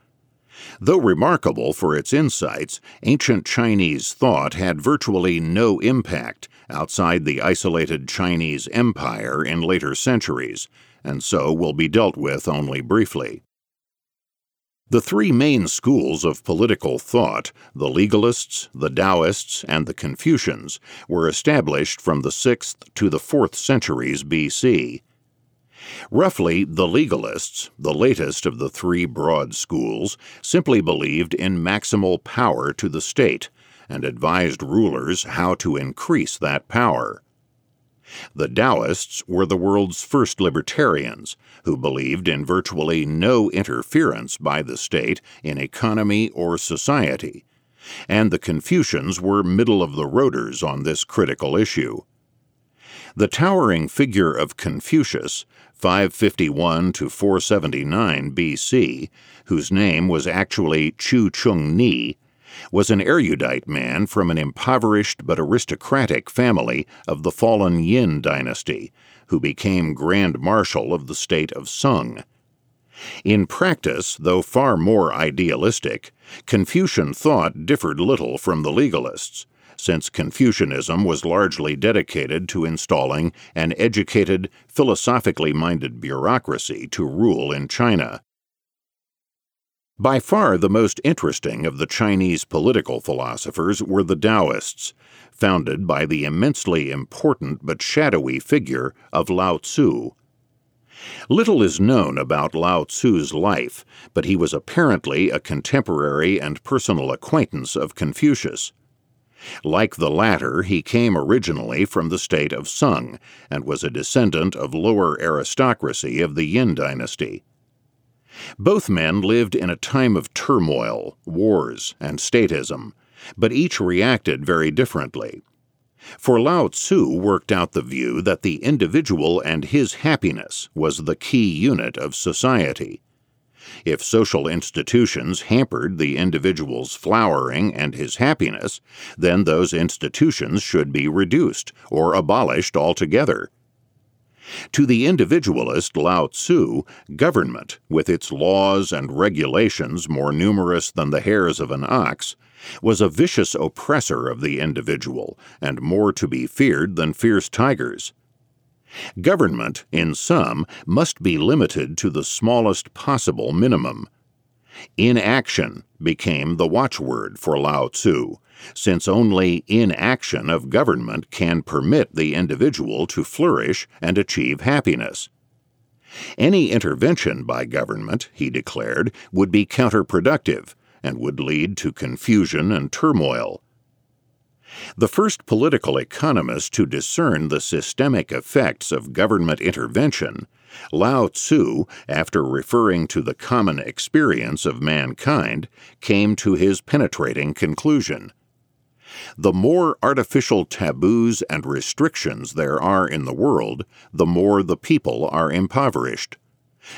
Speaker 1: Though remarkable for its insights, ancient Chinese thought had virtually no impact outside the isolated Chinese empire in later centuries, and so will be dealt with only briefly. The three main schools of political thought, the legalists, the Taoists, and the Confucians, were established from the 6th to the 4th centuries BC. Roughly, the legalists, the latest of the three broad schools, simply believed in maximal power to the state and advised rulers how to increase that power. The Taoists were the world's first libertarians, who believed in virtually no interference by the state in economy or society, and the Confucians were middle of the roaders on this critical issue. The towering figure of Confucius, 551 to 479 BC, whose name was actually Chu Chung Ni, was an erudite man from an impoverished but aristocratic family of the fallen Yin dynasty, who became Grand Marshal of the state of Sung. In practice, though far more idealistic, Confucian thought differed little from the legalists, since Confucianism was largely dedicated to installing an educated, philosophically minded bureaucracy to rule in China. By far the most interesting of the Chinese political philosophers were the Taoists, founded by the immensely important but shadowy figure of Lao Tzu. Little is known about Lao Tzu's life, but he was apparently a contemporary and personal acquaintance of Confucius. Like the latter, he came originally from the state of Sung and was a descendant of lower aristocracy of the Yin dynasty. Both men lived in a time of turmoil, wars, and statism, but each reacted very differently. For Lao Tzu worked out the view that the individual and his happiness was the key unit of society. If social institutions hampered the individual's flowering and his happiness, then those institutions should be reduced or abolished altogether. To the individualist Lao Tzu, government, with its laws and regulations more numerous than the hairs of an ox, was a vicious oppressor of the individual and more to be feared than fierce tigers. Government, in sum, must be limited to the smallest possible minimum. Inaction became the watchword for Lao Tzu, since only inaction of government can permit the individual to flourish and achieve happiness. Any intervention by government, he declared, would be counterproductive and would lead to confusion and turmoil. The first political economist to discern the systemic effects of government intervention, Lao Tzu, after referring to the common experience of mankind, came to his penetrating conclusion the more artificial taboos and restrictions there are in the world, the more the people are impoverished.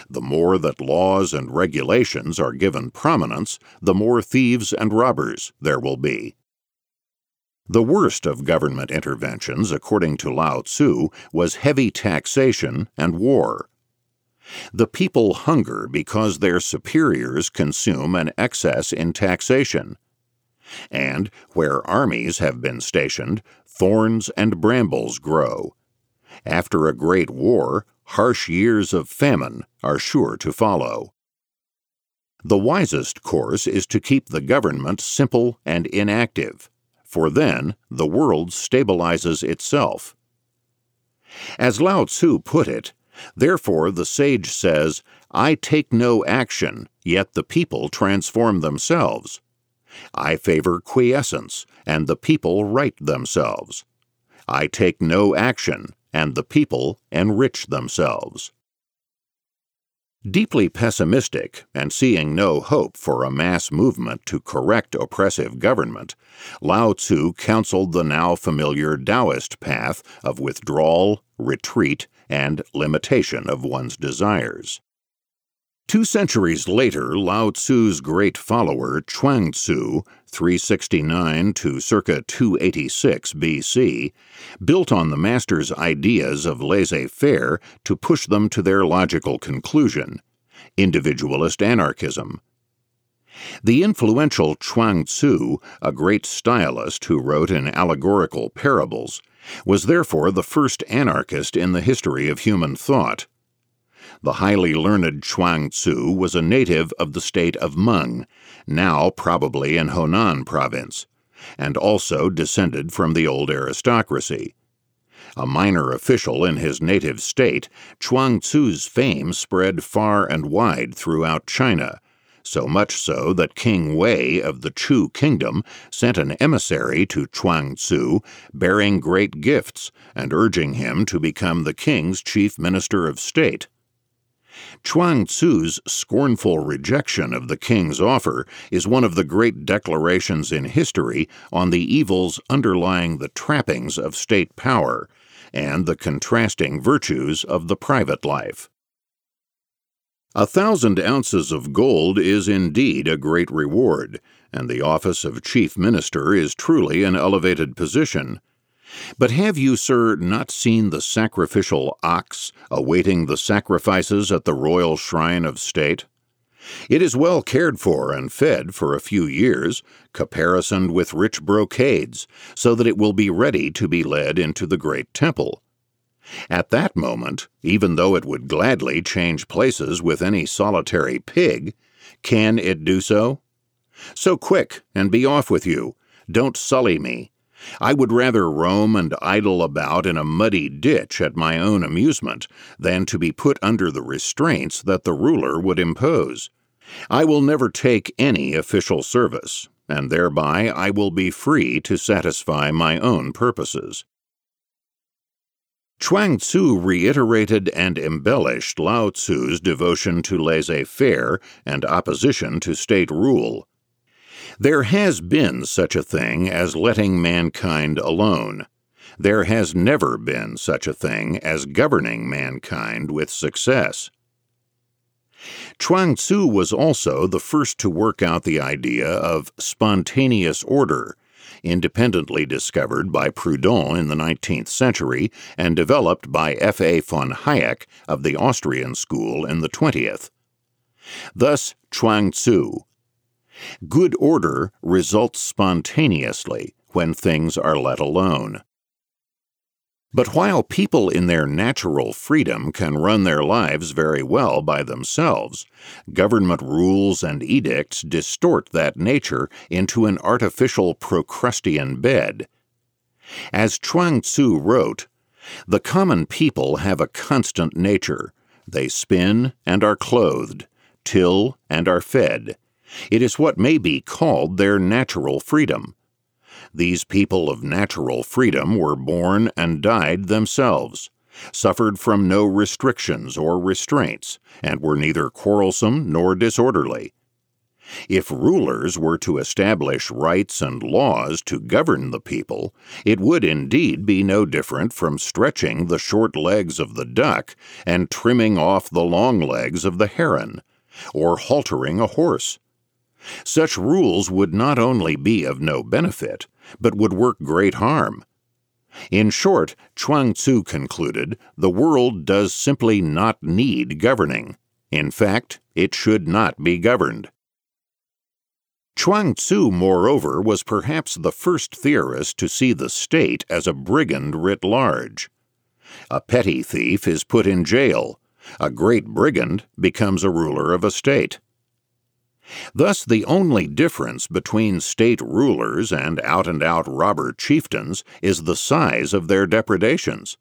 Speaker 1: The more that laws and regulations are given prominence, the more thieves and robbers there will be. The worst of government interventions, according to Lao Tzu, was heavy taxation and war. The people hunger because their superiors consume an excess in taxation, and where armies have been stationed, thorns and brambles grow. After a great war, harsh years of famine are sure to follow. The wisest course is to keep the government simple and inactive, for then the world stabilizes itself. As Lao Tzu put it, therefore the sage says, I take no action, yet the people transform themselves. I favor quiescence, and the people right themselves. I take no action, and the people enrich themselves. Deeply pessimistic and seeing no hope for a mass movement to correct oppressive government, Lao Tzu counseled the now familiar Taoist path of withdrawal, retreat, and limitation of one's desires. Two centuries later, Lao Tzu's great follower, Chuang Tzu, 369 to circa 286 BC, built on the master's ideas of laissez faire to push them to their logical conclusion individualist anarchism. The influential Chuang Tzu, a great stylist who wrote in allegorical parables, was therefore the first anarchist in the history of human thought. The highly learned Chuang Tzu was a native of the state of Meng, now probably in Honan province, and also descended from the old aristocracy. A minor official in his native state, Chuang Tzu's fame spread far and wide throughout China, so much so that King Wei of the Chu kingdom sent an emissary to Chuang Tzu bearing great gifts and urging him to become the king's chief minister of state. Chuang Tzu's scornful rejection of the king's offer is one of the great declarations in history on the evils underlying the trappings of state power and the contrasting virtues of the private life. A thousand ounces of gold is indeed a great reward, and the office of chief minister is truly an elevated position. But have you, sir, not seen the sacrificial ox awaiting the sacrifices at the royal shrine of state? It is well cared for and fed for a few years, caparisoned with rich brocades, so that it will be ready to be led into the great temple. At that moment, even though it would gladly change places with any solitary pig, can it do so? So quick, and be off with you. Don't sully me. I would rather roam and idle about in a muddy ditch at my own amusement than to be put under the restraints that the ruler would impose. I will never take any official service, and thereby I will be free to satisfy my own purposes. Chuang Tzu reiterated and embellished Lao Tzu's devotion to laissez faire and opposition to state rule. There has been such a thing as letting mankind alone. There has never been such a thing as governing mankind with success. Chuang Tzu was also the first to work out the idea of spontaneous order, independently discovered by Proudhon in the 19th century and developed by F. A. von Hayek of the Austrian school in the 20th. Thus, Chuang Tzu, Good order results spontaneously when things are let alone. But while people in their natural freedom can run their lives very well by themselves, government rules and edicts distort that nature into an artificial Procrustean bed. As Chuang Tzu wrote, the common people have a constant nature. They spin and are clothed, till and are fed, it is what may be called their natural freedom. These people of natural freedom were born and died themselves, suffered from no restrictions or restraints, and were neither quarrelsome nor disorderly. If rulers were to establish rights and laws to govern the people, it would indeed be no different from stretching the short legs of the duck and trimming off the long legs of the heron, or haltering a horse. Such rules would not only be of no benefit, but would work great harm. In short, Chuang Tzu concluded, the world does simply not need governing. In fact, it should not be governed. Chuang Tzu, moreover, was perhaps the first theorist to see the state as a brigand writ large. A petty thief is put in jail. A great brigand becomes a ruler of a state. Thus, the only difference between state rulers and out and out robber chieftains is the size of their depredations.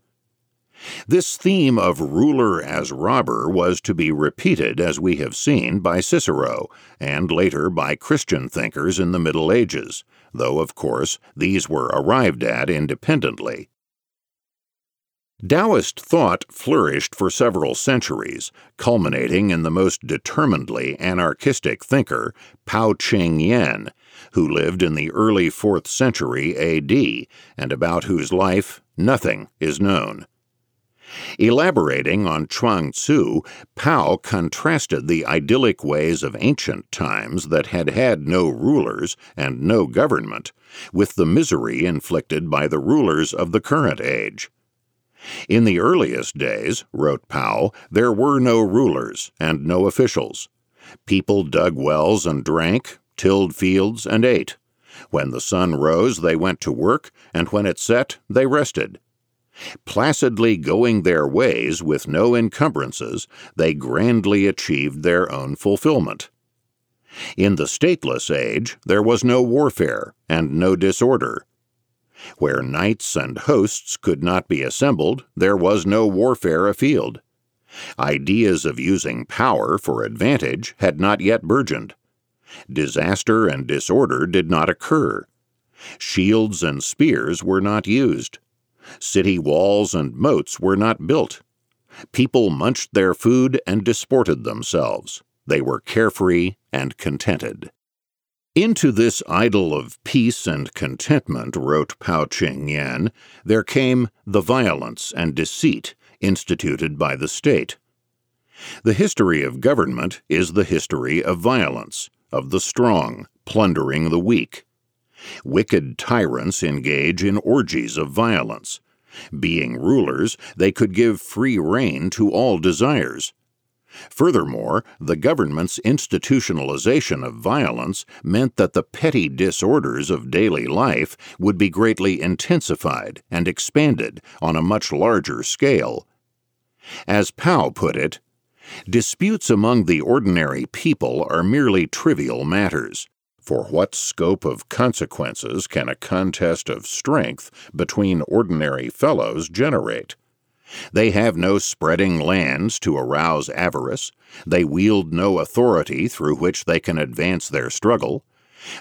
Speaker 1: This theme of ruler as robber was to be repeated, as we have seen, by Cicero, and later by Christian thinkers in the Middle Ages, though, of course, these were arrived at independently. Taoist thought flourished for several centuries, culminating in the most determinedly anarchistic thinker, Pao Ching Yen, who lived in the early 4th century AD, and about whose life nothing is known. Elaborating on Chuang Tzu, Pao contrasted the idyllic ways of ancient times that had had no rulers and no government with the misery inflicted by the rulers of the current age. In the earliest days, wrote Pao, there were no rulers and no officials. People dug wells and drank, tilled fields and ate. When the sun rose, they went to work, and when it set, they rested. Placidly going their ways with no encumbrances, they grandly achieved their own fulfillment. In the stateless age, there was no warfare and no disorder. Where knights and hosts could not be assembled, there was no warfare afield. Ideas of using power for advantage had not yet burgeoned. Disaster and disorder did not occur. Shields and spears were not used. City walls and moats were not built. People munched their food and disported themselves. They were carefree and contented. Into this idyll of peace and contentment, wrote Pao Ching Yen, there came the violence and deceit instituted by the state. The history of government is the history of violence, of the strong plundering the weak. Wicked tyrants engage in orgies of violence. Being rulers, they could give free rein to all desires Furthermore, the government's institutionalization of violence meant that the petty disorders of daily life would be greatly intensified and expanded on a much larger scale. As Pao put it, disputes among the ordinary people are merely trivial matters. For what scope of consequences can a contest of strength between ordinary fellows generate? They have no spreading lands to arouse avarice. They wield no authority through which they can advance their struggle.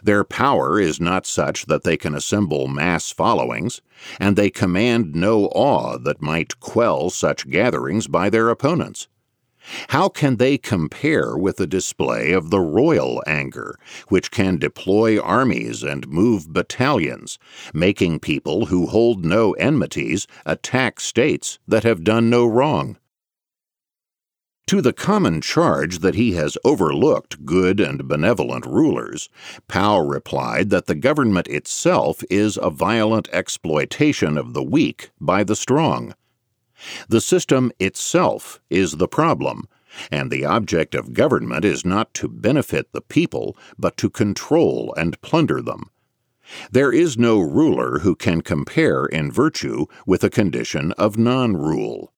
Speaker 1: Their power is not such that they can assemble mass followings, and they command no awe that might quell such gatherings by their opponents. How can they compare with the display of the royal anger, which can deploy armies and move battalions, making people who hold no enmities attack states that have done no wrong? To the common charge that he has overlooked good and benevolent rulers, Pao replied that the government itself is a violent exploitation of the weak by the strong the system itself is the problem, and the object of government is not to benefit the people, but to control and plunder them. There is no ruler who can compare in virtue with a condition of non rule.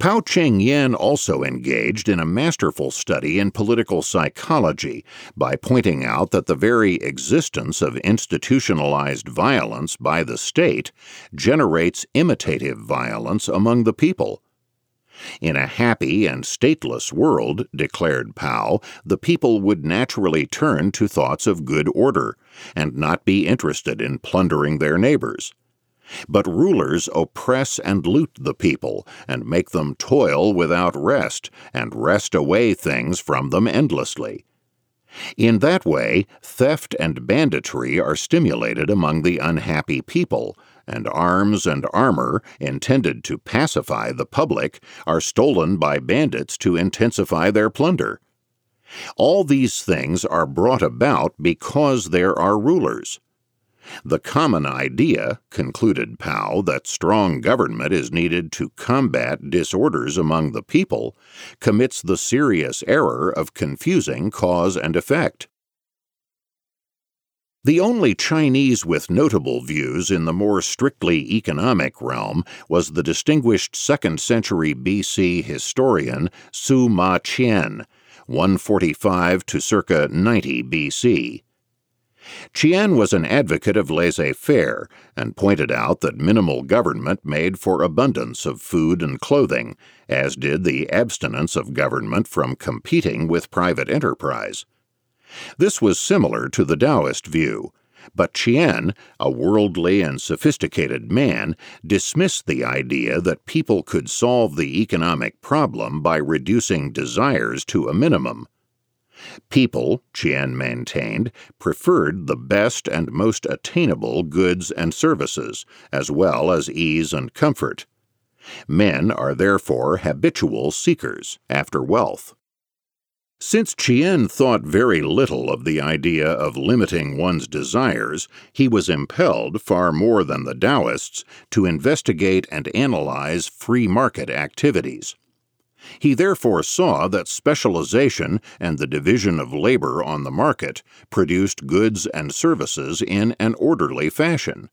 Speaker 1: Pao Ching Yen also engaged in a masterful study in political psychology by pointing out that the very existence of institutionalized violence by the state generates imitative violence among the people. In a happy and stateless world, declared Pao, the people would naturally turn to thoughts of good order, and not be interested in plundering their neighbors. But rulers oppress and loot the people, and make them toil without rest, and wrest away things from them endlessly. In that way, theft and banditry are stimulated among the unhappy people, and arms and armor, intended to pacify the public, are stolen by bandits to intensify their plunder. All these things are brought about because there are rulers. The common idea, concluded Pao, that strong government is needed to combat disorders among the people, commits the serious error of confusing cause and effect. The only Chinese with notable views in the more strictly economic realm was the distinguished 2nd century BC historian Sima Qian, 145 to circa 90 BC. Qian was an advocate of laissez faire and pointed out that minimal government made for abundance of food and clothing, as did the abstinence of government from competing with private enterprise. This was similar to the Taoist view, but Chien, a worldly and sophisticated man, dismissed the idea that people could solve the economic problem by reducing desires to a minimum. People, Chien maintained, preferred the best and most attainable goods and services, as well as ease and comfort. Men are therefore habitual seekers after wealth. Since Chien thought very little of the idea of limiting one's desires, he was impelled, far more than the Taoists, to investigate and analyze free market activities. He therefore saw that specialization and the division of labor on the market produced goods and services in an orderly fashion.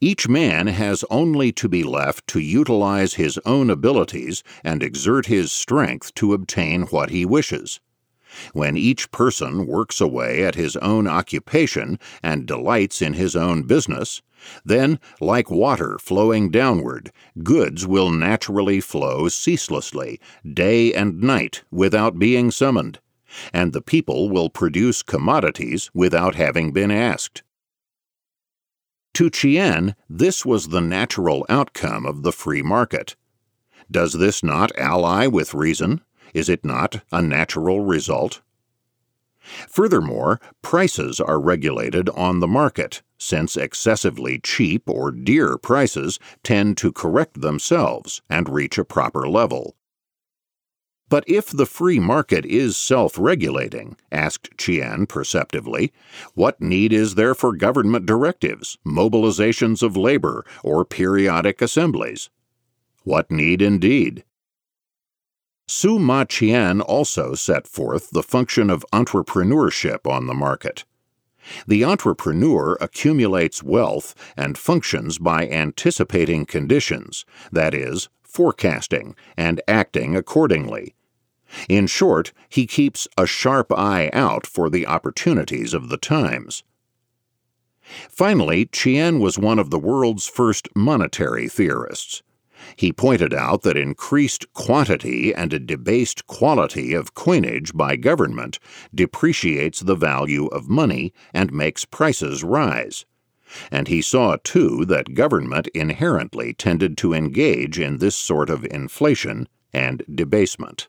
Speaker 1: Each man has only to be left to utilize his own abilities and exert his strength to obtain what he wishes. When each person works away at his own occupation and delights in his own business, then, like water flowing downward, goods will naturally flow ceaselessly, day and night, without being summoned, and the people will produce commodities without having been asked. To Qian, this was the natural outcome of the free market. Does this not ally with reason? Is it not a natural result? Furthermore, prices are regulated on the market, since excessively cheap or dear prices tend to correct themselves and reach a proper level. But if the free market is self regulating, asked Qian perceptively, what need is there for government directives, mobilizations of labor, or periodic assemblies? What need indeed? Sima Qian also set forth the function of entrepreneurship on the market. The entrepreneur accumulates wealth and functions by anticipating conditions, that is, forecasting, and acting accordingly. In short, he keeps a sharp eye out for the opportunities of the times. Finally, Qian was one of the world's first monetary theorists. He pointed out that increased quantity and a debased quality of coinage by government depreciates the value of money and makes prices rise. And he saw, too, that government inherently tended to engage in this sort of inflation and debasement.